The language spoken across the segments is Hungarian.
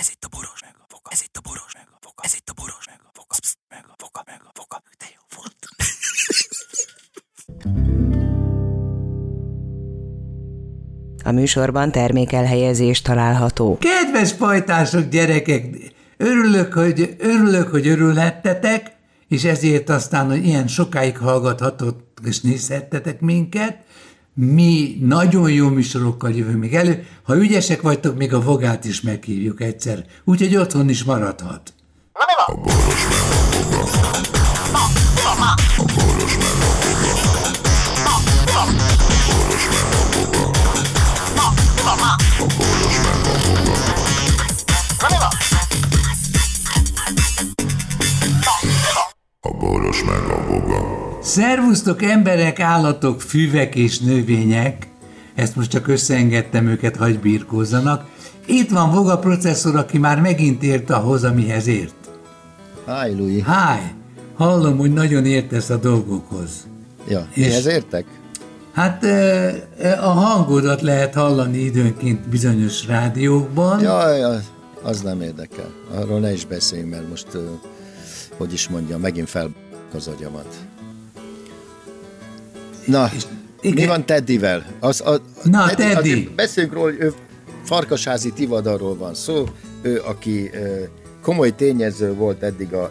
Ez itt a boros meg a foka. Ez itt a boros meg a foka. Ez itt a boros meg a foka. Psz, meg a foka, meg a foka. De jó volt. A műsorban termékelhelyezés található. Kedves pajtások, gyerekek, örülök, hogy, örülök, hogy örülhettetek, és ezért aztán, hogy ilyen sokáig hallgathatott és nézhettetek minket. Mi nagyon jó műsorokkal jövünk még elő. Ha ügyesek vagytok, még a vogát is meghívjuk egyszer. Úgyhogy otthon is maradhat. A Szervusztok emberek, állatok, füvek és növények. Ezt most csak összeengedtem őket, hagy birkózzanak. Itt van Voga processzor, aki már megint ért ahhoz, amihez ért. Háj, Louis. Háj! Hallom, hogy nagyon értesz a dolgokhoz. Ja, És- mihez értek? Hát a hangodat lehet hallani időnként bizonyos rádiókban. Jaj, az, az nem érdekel. Arról ne is beszéljünk, mert most, hogy is mondjam, megint fel az agyamat. Na, igen. mi van Teddyvel? Az, a, Na, Teddy, Teddy. Beszéljünk róla, hogy ő farkasházi tivadarról van szó, ő, aki komoly tényező volt eddig a,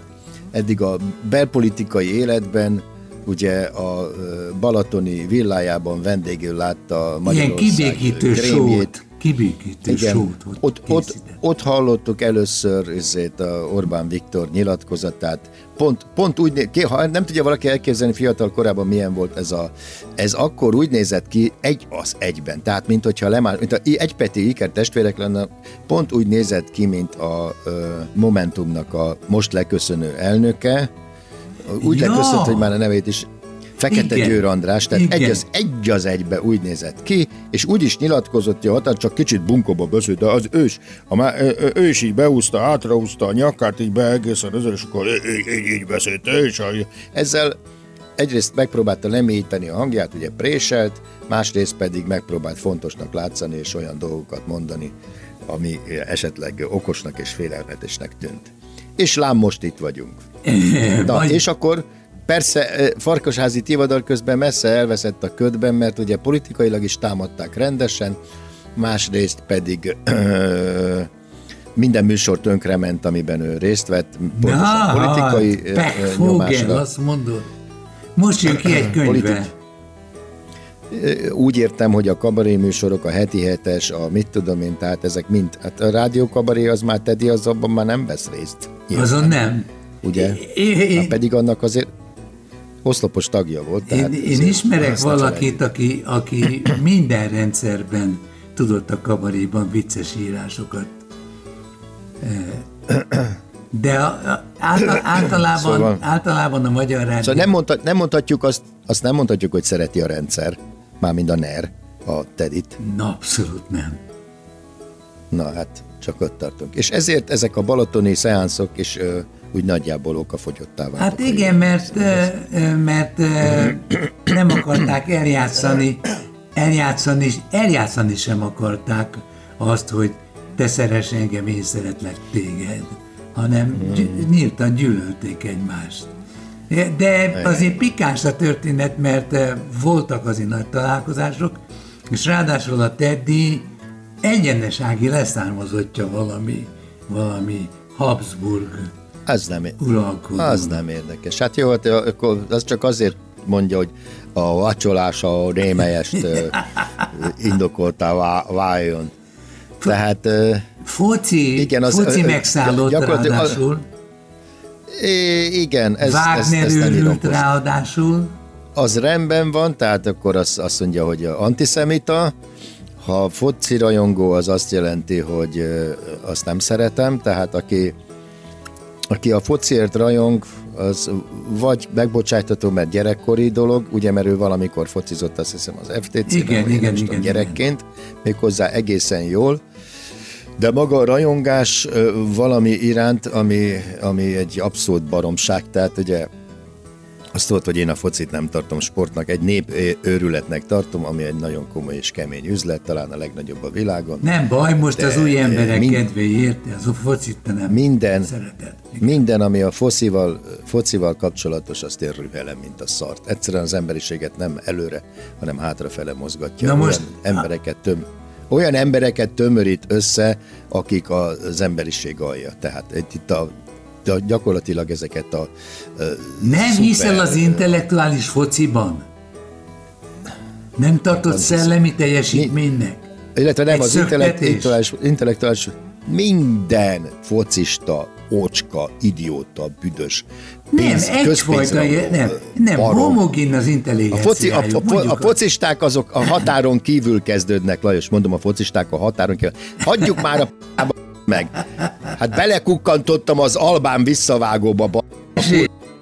eddig a belpolitikai életben, ugye a Balatoni villájában vendégül látta Ilyen Magyarország kibékítő krémjét. sót. Kibékítő Igen, sót. ott ott, ott, ott hallottuk először ezért a Orbán Viktor nyilatkozatát. Pont, pont úgy, né- ha nem tudja valaki elképzelni fiatal korában milyen volt ez a, ez akkor úgy nézett ki, egy az egyben. Tehát, mint hogyha lemár, mint a i- egy Peti Iker testvérek lenne, pont úgy nézett ki, mint a ö, Momentumnak a most leköszönő elnöke. Úgy Ja. leköszönt, hogy már a nevét is Fekete Igen. Győr András, tehát Igen. egy az, egy az egybe úgy nézett ki, és úgy is nyilatkozott, hogy a határ csak kicsit bunkóba beszélt, de az ős, a má, ő, ő, is így beúszta, átrahúzta a nyakát, így be egészen ezer, és akkor így, így, így, beszélt, ahogy- Ezzel egyrészt megpróbálta lemélyíteni a hangját, ugye préselt, másrészt pedig megpróbált fontosnak látszani, és olyan dolgokat mondani, ami esetleg okosnak és félelmetesnek tűnt. És lám most itt vagyunk. Na, és akkor persze Farkasházi Tivadar közben messze elveszett a ködben, mert ugye politikailag is támadták rendesen, másrészt pedig minden műsor tönkrement, amiben ő részt vett, pontosan Na, politikai Fogel, nyomásra. azt mondod. Most jön ki egy könyve. Ö, Úgy értem, hogy a kabaré műsorok, a heti hetes, a mit tudom én, tehát ezek mind, hát a rádió kabaré az már Teddy, az abban már nem vesz részt. Azon nem. Ugye? Én, én, Hát pedig annak azért oszlopos tagja volt. én, tehát én azért ismerek valakit, aki, aki minden rendszerben tudott a kabaréban vicces írásokat. Eh, De által, általában, Szóval- általában a magyar rádió... Szóval nem, mondta, nem mondhatjuk azt, azt nem mondhatjuk, hogy szereti a rendszer, mármint a NER, a Tedit. Na, abszolút nem. Na hát, csak ott tartunk. És ezért ezek a balatoni szeánszok ö, úgy nagyjából okafogyottá váltak. Hát igen, mert, mert nem akarták eljátszani, eljátszani, eljátszani sem akarták azt, hogy te szeress engem, én szeretlek téged, hanem gy- nyíltan gyűlölték egymást. De azért pikáns a történet, mert voltak azért nagy találkozások, és ráadásul a Teddy egyenesági leszármazottja valami, valami Habsburg Az nem, uralkodó. az nem érdekes. Hát jó, hát akkor az csak azért mondja, hogy a vacsolás a rémelyest ö, indokoltá vá- váljon. Tehát Foci, Igen, az- foci megszállott gyakorlatilag- ráadásul. é, igen, ez, ez, Wagner ez nem írom őrült hozzá. ráadásul. az rendben van, tehát akkor az, azt mondja, hogy antiszemita, ha foci rajongó, az azt jelenti, hogy azt nem szeretem, tehát aki, aki a fociért rajong, az vagy megbocsájtható, mert gyerekkori dolog, ugye, mert ő valamikor focizott, azt hiszem az FTC-ben, Igen, igen, tudom, igen, gyerekként, méghozzá egészen jól, de maga a rajongás valami iránt, ami, ami egy abszolút baromság, tehát ugye Azt tudod, hogy én a focit nem tartom sportnak, egy nép őrületnek tartom, ami egy nagyon komoly és kemény üzlet, talán a legnagyobb a világon. Nem baj, most De, az új emberek mind- kedvéért, az a focit nem Minden, szereted. Minden, ami a focival, focival kapcsolatos, azt én rühelem, mint a szart. Egyszerűen az emberiséget nem előre, hanem hátrafele mozgatja. Na olyan most- embereket töm, olyan embereket tömörít össze, akik az emberiség alja. Tehát itt a, a, gyakorlatilag ezeket a ö, Nem szuper- hiszel az intellektuális fociban? Nem tartott szellemi teljesítménynek? Illetve nem, Egy az intellektuális, intellektuális, minden focista, ocska, idióta, büdös, Nem, pénz- egyfajta, közpénzrabló, nem, nem, barom. homogén az A, intelligenciájuk. foci, a, a, a, a focisták azok a határon kívül kezdődnek, Lajos, mondom, a focisták a határon kívül. Hagyjuk már a meg. Hát belekukkantottam az Albán visszavágóba b- a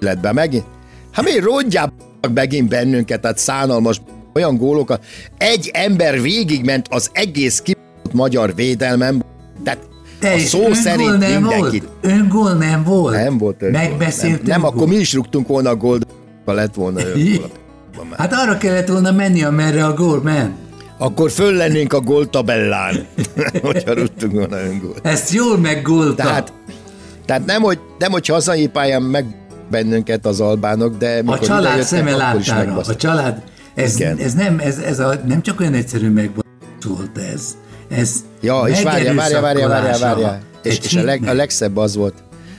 életbe megint. Hát miért rongyál b- megint bennünket, tehát szánalmas olyan gólokat. Egy ember végigment az egész ki magyar védelmem, tehát Te a szó szerint nem mindenkit. volt? Öngól nem volt? Nem volt öngól. Megbeszéltünk Nem, nem akkor mi is rúgtunk volna a gólt, ha lett volna öngól. Hát arra kellett volna menni, amerre a gól ment. Akkor föl lennénk a góltabellán, hogyha rúgtunk volna öngólt. Ezt jól meggólta. Tehát, tehát nem, hogy, nem, hogy hazai pályán meg bennünket az albánok, de a család idejöttek, szeme láttára. A család, ez, Igen. ez, nem, ez, ez a, nem csak olyan egyszerű megbasztás volt ez. Ez Ja, és várja, várja, várja, várja, várja. És, és a, leg, a legszebb az volt,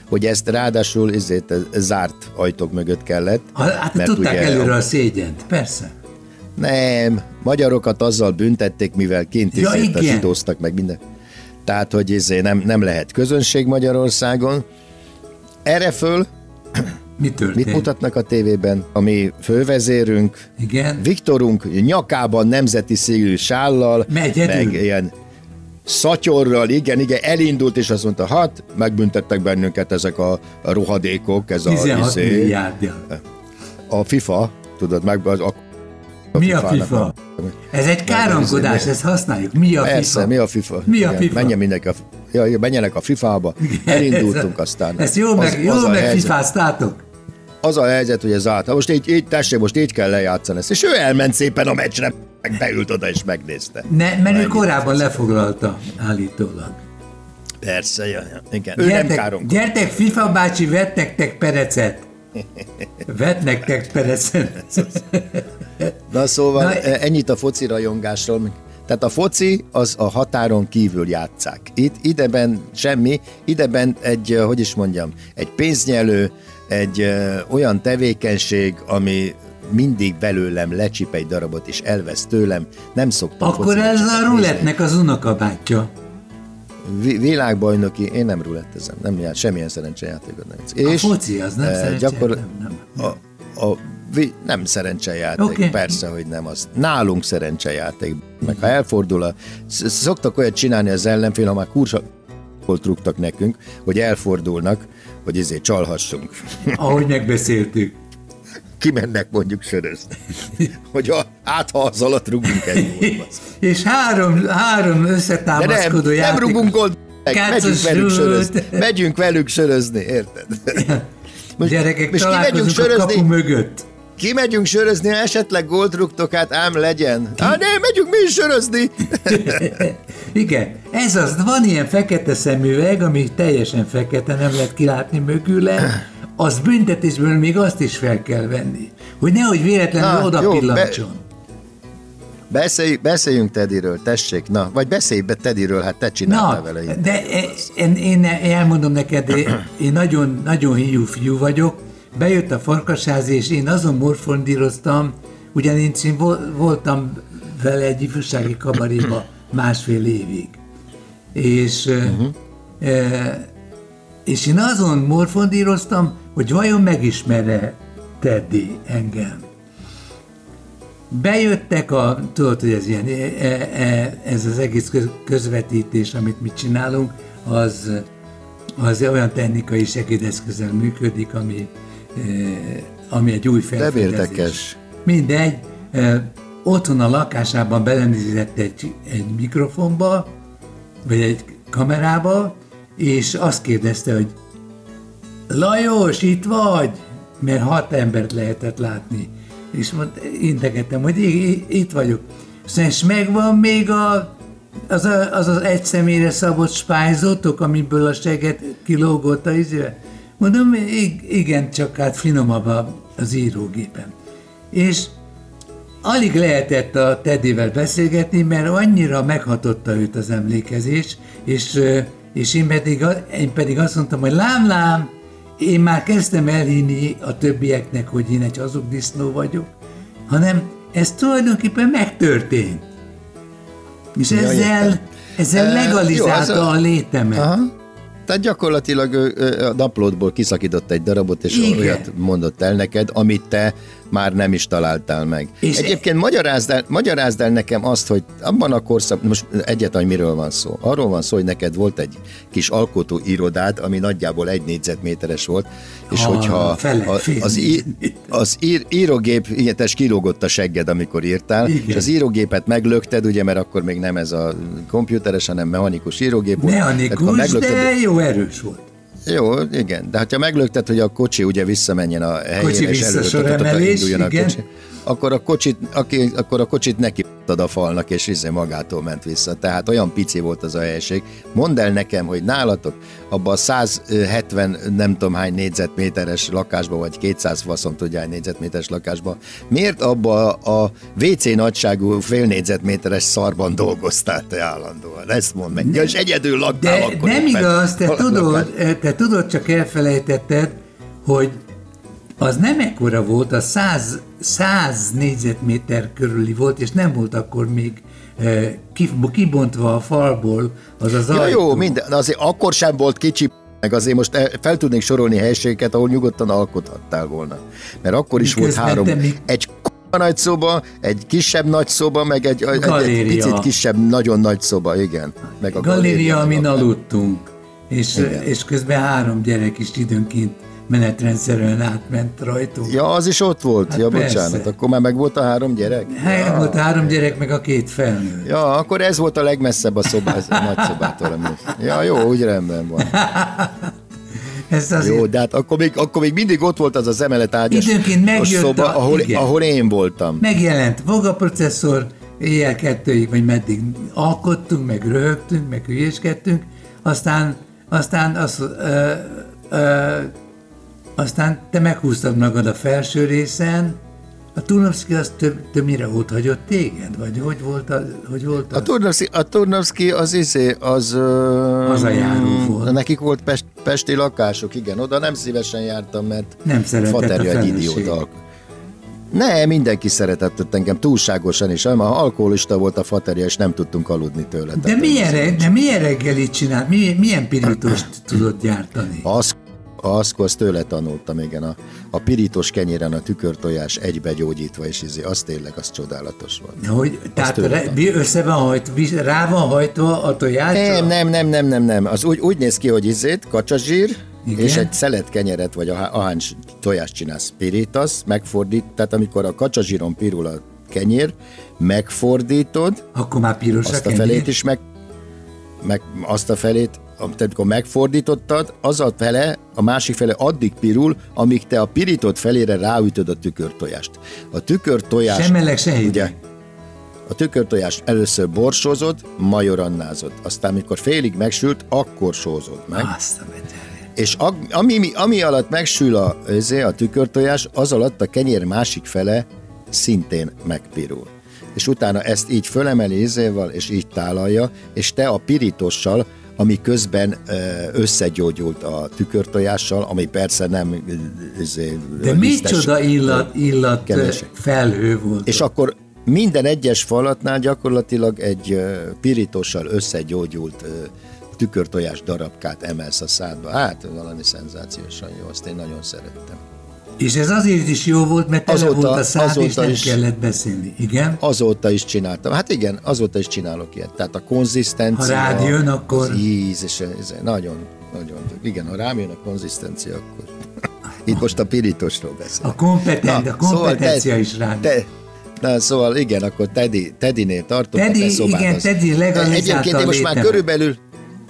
hogy ezt ráadásul izét, zárt ajtók mögött kellett. Ha- Hát tudták ugye előre a szégyent, persze. Nem, magyarokat azzal büntették, mivel kint Ja, ja, igen. zsidóztak meg minden. Tehát, hogy izé nem, nem lehet közönség Magyarországon. Erre föl Mi történt? mit mutatnak a tévében? A mi fővezérünk, Igen. Viktorunk nyakában nemzeti színű sállal, meg ilyen szatyorral, igen, igen, elindult, és azt mondta, hát, megbüntettek bennünket ezek a, a rohadékok, ez a, 16 izé, milliárdja. a FIFA, tudod, meg az, a, Mi a FIFA? Ez egy káromkodás, ezt használjuk. Mi a Persze, FIFA? mi a FIFA? Mi a Igen, FIFA? Menjen mindenki a, ja, menjenek a FIFA-ba. Elindultunk aztán. Ezt jól meg, jól a meg helyzet, fifáztátok? az a helyzet, hogy ez. Ha Most így, így, tessék, most így kell lejátszani ezt. És ő elment szépen a meccsre, meg beült oda és megnézte. Ne, mert ő korábban lefoglalta állítólag. Persze, ja, ja. igen. Ő nem Gyertek, károm. gyertek, FIFA bácsi, vett nektek perecet. Vett nektek perecet. Na szóval Na, Na, ennyit a foci rajongásról. Tehát a foci az a határon kívül játszák. Itt ideben semmi, ideben egy, eh, hogy is mondjam, egy pénznyelő, egy ö, olyan tevékenység, ami mindig belőlem lecsip egy darabot és elvesz tőlem. Nem szoktam Akkor ez a rulettnek az unokabátyja. Vi- világbajnoki, én nem rulettezem, nem jár, semmilyen szerencsejátékot nem. A foci az nem szerencsé? gyakor- Nem, nem. A, a, nem szerencsejáték, okay. persze, hogy nem az. Nálunk szerencsejáték. Meg ha elfordul a... sz- Szoktak olyat csinálni az ellenfél, ha már kursa volt rúgtak nekünk, hogy elfordulnak, hogy ezért csalhassunk. Ahogy megbeszéltük. Kimennek mondjuk sörözni. hogy a, hát ha az alatt rugunk egy gólt. És három, három De nem, összetámaszkodó nem rugunk gólt, megyünk velük sörözni. Megyünk velük sörözni, érted? Most, Gyerekek, most kimegyünk a kapu sörözni, mögött. kimegyünk sörözni, ha esetleg gólt rúgtok, hát ám legyen. Hát nem, megyünk mi is sörözni. Igen, ez az, van ilyen fekete szemüveg, ami teljesen fekete, nem lehet kilátni mögüle, az büntetésből még azt is fel kell venni, hogy nehogy véletlenül Na, oda jó, pillancson. Beszélj, beszéljünk Tediről, tessék, na, vagy beszélj be Tediről, hát te csináltál Na, vele. de én, én elmondom neked, én- nagyon, nagyon hiú fiú vagyok, bejött a farkasházi, és én azon morfondíroztam, ugyanis én vol- voltam vele egy ifjúsági kabaréba másfél évig. És, uh-huh. e, és én azon morfondíroztam, hogy vajon megismer-e Teddy engem. Bejöttek a, tudod, hogy ez ilyen, e, e, ez az egész köz- közvetítés, amit mi csinálunk, az, az olyan technikai segédeszközzel működik, ami, e, ami egy új felfedezés. érdekes. Mindegy, e, otthon a lakásában belenézett egy, egy mikrofonba, vagy egy kamerába, és azt kérdezte, hogy Lajos, itt vagy? mert hat embert lehetett látni. És mond, integettem, hogy itt vagyok. És megvan még a, az, a, az az egy személyre szabott spájzotok, amiből a seget kilógott a izébe? Mondom, igen, csak hát finomabb az írógépen. És alig lehetett a Teddyvel beszélgetni, mert annyira meghatotta őt az emlékezés, és, és én, pedig, én pedig azt mondtam, hogy lám, lám, én már kezdtem elhinni a többieknek, hogy én egy hazug disznó vagyok, hanem ez tulajdonképpen megtörtént. És ja, ezzel, ezzel legalizálta jó, a, a létemet. Aha. Tehát gyakorlatilag a naplódból kiszakított egy darabot, és Igen. olyat mondott el neked, amit te már nem is találtál meg. És Egyébként magyarázd, el, magyarázd el nekem azt, hogy abban a korszakban, most egyetlen miről van szó. Arról van szó, hogy neked volt egy kis alkotó irodád, ami nagyjából egy négyzetméteres volt, és ha, hogyha fele, a, az, ír, az ír, írógép, ilyetes kilógott a segged, amikor írtál, Igen. és az írógépet meglökted, ugye, mert akkor még nem ez a komputeres, hanem mechanikus írógép volt. Mechanikus, de jó erős volt. Jó, igen, de hát ha meglökted, hogy a kocsi ugye visszamenjen a helyére, és előre induljon a kocsi, akkor a kocsit, aki, akkor a kocsit neki a falnak, és izé magától ment vissza. Tehát olyan pici volt az a helység. Mondd el nekem, hogy nálatok abban a 170 nem tudom hány négyzetméteres lakásban, vagy 200 faszom tudja hány négyzetméteres lakásban, miért abba a WC nagyságú fél négyzetméteres szarban dolgoztál te állandóan? Ezt mondd meg. Ja, és egyedül laktál De akkor nem igaz, te tudod, te tudod, csak elfelejtetted, hogy az nem ekkora volt, a 100, 100 négyzetméter körüli volt, és nem volt akkor még eh, kibontva a falból az az ja. Jó, minden, azért akkor sem volt kicsi, meg azért most eh, fel tudnék sorolni helységeket, ahol nyugodtan alkothattál volna. Mert akkor is Miközben volt három, mi... egy nagy szoba, egy kisebb nagy szoba, meg egy, egy, egy picit kisebb, nagyon nagy szoba, igen. Meg a galéria, galéria amin aludtunk, és, és közben három gyerek is időnként menetrendszerűen átment rajtunk. Ja, az is ott volt. Hát ja, persze. bocsánat, akkor már meg volt a három gyerek? Hát, ja. volt a három gyerek, meg a két felnőtt. Ja, akkor ez volt a legmesszebb a, szoba, a nagy szobától. Ja, jó, úgy rendben van. Ez azért... Jó, de hát akkor még, akkor még mindig ott volt az az emelet ágyas Időnként megjött szoba, a, ahol, ahol én voltam. Megjelent Voga processzor, éjjel kettőig, vagy meddig alkottunk, meg röhögtünk, meg hülyéskedtünk, aztán, aztán az, ö, ö, aztán te meghúztad magad a felső részen, a Turnovszki az több, többnyire ott hagyott téged? Vagy hogy volt az? Hogy volt az? A, Turnovszki, a Turnovszki az izé, az... Az a járó volt. Nekik volt pest, pesti lakások, igen. Oda nem szívesen jártam, mert nem Faterja egy idióta. Ne, mindenki szeretett engem túlságosan is. A alkoholista volt a faterja, és nem tudtunk aludni tőle. De milyen, reg, de milyen reggelit csinált? Milyen, milyen pirítost tudott gyártani? Az akkor azt tőle tanultam, igen, a, a pirítos kenyéren a tükörtojás egybegyógyítva, és izé, az tényleg, az csodálatos volt. Hogy, tehát re, össze van hajtva, rá van hajtva a tojás? Nem, nem, nem, nem, nem, nem. Az úgy, úgy néz ki, hogy izét, kacsazsír, igen? és egy szelet kenyeret, vagy ahány tojást csinálsz, pirítasz, megfordít, tehát amikor a kacsazsíron pirul a kenyér, megfordítod, akkor már piros azt a, a felét is meg, meg azt a felét tehát amikor megfordítottad, az a fele, a másik fele addig pirul, amíg te a pirított felére ráütöd a tükörtojást. A tükörtojás... Sem meleg, se ugye, a tükörtojást először borsózod, majorannázod. Aztán, amikor félig megsült, akkor sózod meg. Azt a és ami, ami alatt megsül a, a tükörtojás, az alatt a kenyér másik fele szintén megpirul és utána ezt így fölemeli izével, és így tálalja, és te a pirítossal ami közben összegyógyult a tükörtojással, ami persze nem... Izé, De micsoda illat, illat felhő volt. És akkor minden egyes falatnál gyakorlatilag egy pirítossal összegyógyult tükörtojás darabkát emelsz a szádba. Hát valami szenzációsan jó, azt én nagyon szerettem. És ez azért is jó volt, mert tele azóta, volt a szád, és nem is, kellett beszélni. Igen? Azóta is csináltam. Hát igen, azóta is csinálok ilyet. Tehát a konzisztencia... Ha rád jön, akkor... Az íz, és ez, nagyon, nagyon... Igen, ha rám jön a konzisztencia, akkor... Itt most a pirítosról beszélek. A, kompetent, Na, a kompetencia szóval te, is rád. Te, Na, szóval igen, akkor Teddy, Teddynél tartunk Teddy, a te igen, Teddy legalizálta Egyébként én most már körülbelül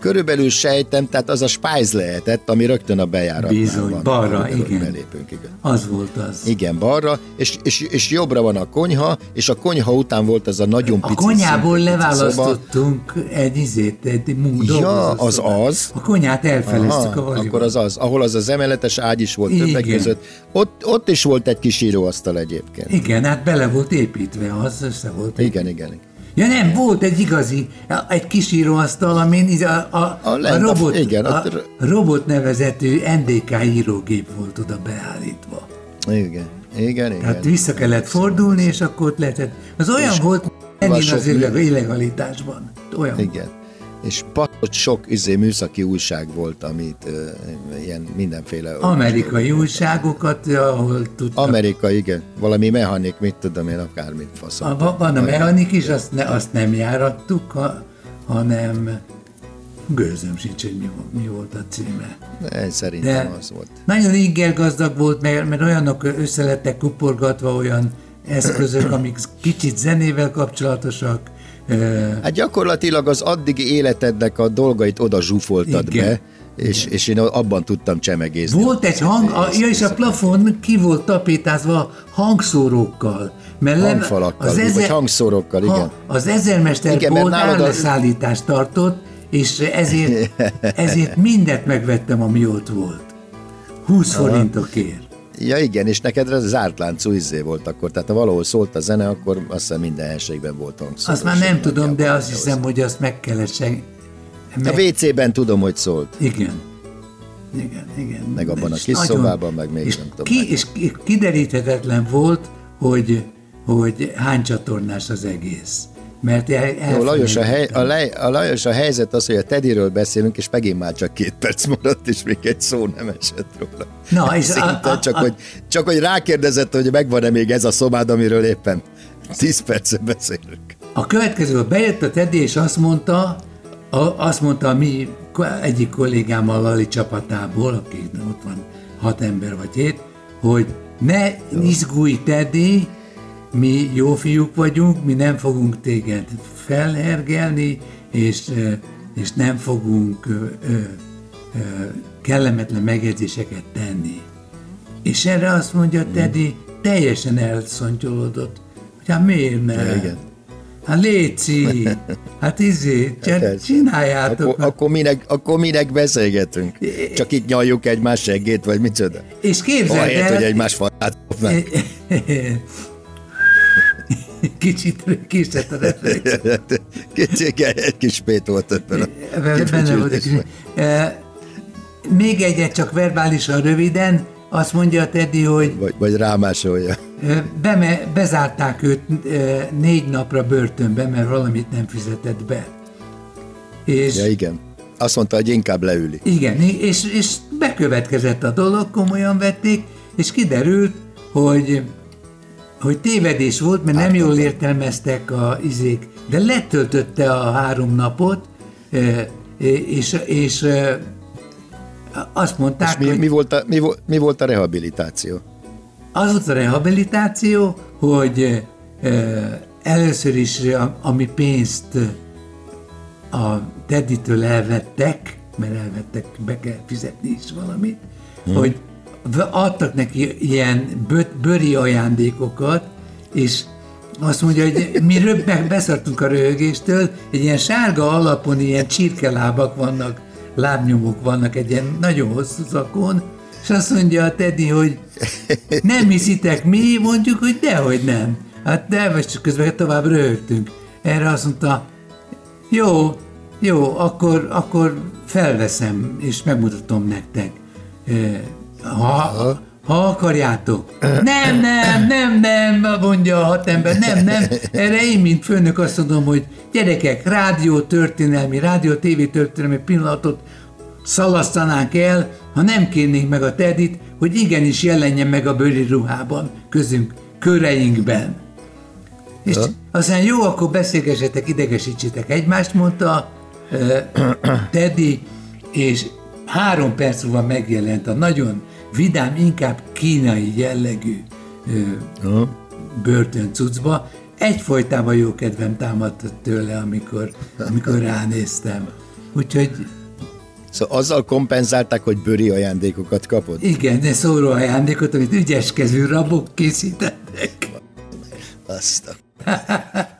körülbelül sejtem, tehát az a Spice lehetett, ami rögtön a bejáratnál Bizony, van. balra, igen. Belépünk, igen. Az volt az. Igen, balra, és, és, és jobbra van a konyha, és a konyha után volt az a nagyon A pici konyhából szinte pici szoba. leválasztottunk egy izét, egy munk Ja, az az. A konyhát elfeleztük a Aha, valiba. akkor az az, ahol az az emeletes ágy is volt többek Igen. között. Ott, ott is volt egy kis íróasztal egyébként. Igen, hát bele volt építve, az össze volt. Igen, igen. Ja nem, volt egy igazi, egy kis íróasztal, amin a, a, A a, a- robot, igen, a ott- robot nevezetű NDK írógép volt oda beállítva. Igen, igen, igen. Tehát vissza kellett fordulni, és akkor ott lehetett. Az olyan volt ennél sok az illegalitásban. Olyan. Igen. És patott sok izé, műszaki újság volt, amit uh, ilyen mindenféle... Amerikai újságokat, ahol tudtak. Amerika, igen. Valami mechanik, mit tudom én, akármit faszom. A, va- van a mechanik is, azt, ne, azt nem járattuk, ha, hanem gőzöm sincs, hogy mi, mi volt a címe. Én szerintem De az volt. nagyon inger gazdag volt, mert, mert olyanok össze lettek kuporgatva, olyan eszközök, amik kicsit zenével kapcsolatosak. Hát gyakorlatilag az addigi életednek a dolgait oda zsúfoltad Igen. be, és, és én abban tudtam csemegézni. Volt egy hang, a, ja, és a plafon ki volt tapétázva hangszórókkal. Mert Hangfalakkal, vagy hangszórókkal, igen. az ezermester Igen, mert nálad tartott, és ezért, ezért mindent megvettem, ami ott volt. 20 forintokért. Ja igen, és neked ez zárt láncú izé volt akkor, tehát ha valahol szólt a zene, akkor azt hiszem minden helységben volt hangszóró. Azt már nem tudom, de azt hiszem, hogy azt meg kellett seg... A Meg... WC-ben tudom, hogy szólt. Igen. Igen, igen. Meg abban a kis szobában, meg még és nem tudom, Ki, meg. és ki- kideríthetetlen volt, hogy, hogy hány csatornás az egész. Mert el, Jó, Lajos, a, hely, a, lej, a Lajos a helyzet az, hogy a Tediről beszélünk, és megint már csak két perc maradt, és még egy szó nem esett róla. Na, és a- Szinte, a- csak, a- hogy, csak hogy rákérdezett, hogy megvan-e még ez a szobád, amiről éppen 10 perce beszélünk. A következő, bejött a Teddy, és azt mondta, a, azt mondta a mi egyik kollégám a Lali csapatából, aki ott van hat ember vagy hét, hogy ne izgulj Teddy, mi jó fiúk vagyunk, mi nem fogunk téged felhergelni, és, és nem fogunk kellemetlen megjegyzéseket tenni. És erre azt mondja Teddy, teljesen elszontyolodott, hogy hát miért ne? Igen. Hát Léci, hát izé, hát csináljátok. Akkor, akkor, minek, akkor minek beszélgetünk? Csak itt nyaljuk egymás seggét, vagy micsoda? és képzeld Ahelyett, el, hogy egymás falát. kicsit késett a. Kicsit egy kis pét volt ebben Benne volt egy. Eh, Még egyet csak verbálisan röviden, azt mondja a Teddy, hogy Vagy, vagy rámásolja. Ö, Beme, bezárták őt ö, négy napra börtönbe, mert valamit nem fizetett be. És Ja, igen. Azt mondta, hogy inkább leüli. igen, és, és bekövetkezett a dolog, komolyan vették, és kiderült, hogy hogy tévedés volt, mert nem jól értelmeztek a izék, de letöltötte a három napot, ö, és, és ö, azt mondták, És mi, hogy mi, volt a, mi, volt, mi volt a rehabilitáció? Az volt a rehabilitáció, hogy először is, ami pénzt a Tedditől elvettek, mert elvettek, be kell fizetni is valamit, hmm. hogy adtak neki ilyen bö- bőri ajándékokat, és azt mondja, hogy mi meg beszartunk a röhögéstől, egy ilyen sárga alapon ilyen csirkelábak vannak, lábnyomok vannak egy ilyen nagyon hosszú zakon, és azt mondja a Teddy, hogy nem hiszitek mi, mondjuk, hogy dehogy nem. Hát de, vagy csak közben tovább röhögtünk. Erre azt mondta, jó, jó, akkor, akkor felveszem, és megmutatom nektek. Ha, ha akarjátok. Nem, nem, nem, nem, mondja a hat ember, nem, nem. Erre én, mint főnök azt mondom, hogy gyerekek, rádió történelmi, rádió TV történelmi pillanatot szalasztanánk el, ha nem kérnénk meg a Tedit, hogy igenis jelenjen meg a bőri ruhában, közünk, köreinkben. És aztán jó, akkor beszélgessetek, idegesítsétek egymást, mondta uh, Teddy, és három perc múlva megjelent a nagyon vidám, inkább kínai jellegű uh, börtöncucba. Egyfolytában jó kedvem támadt tőle, amikor, amikor ránéztem. Úgyhogy Szóval azzal kompenzálták, hogy bőri ajándékokat kapott? igen, de szóró ajándékot, amit ügyeskező rabok készítettek. Azt. A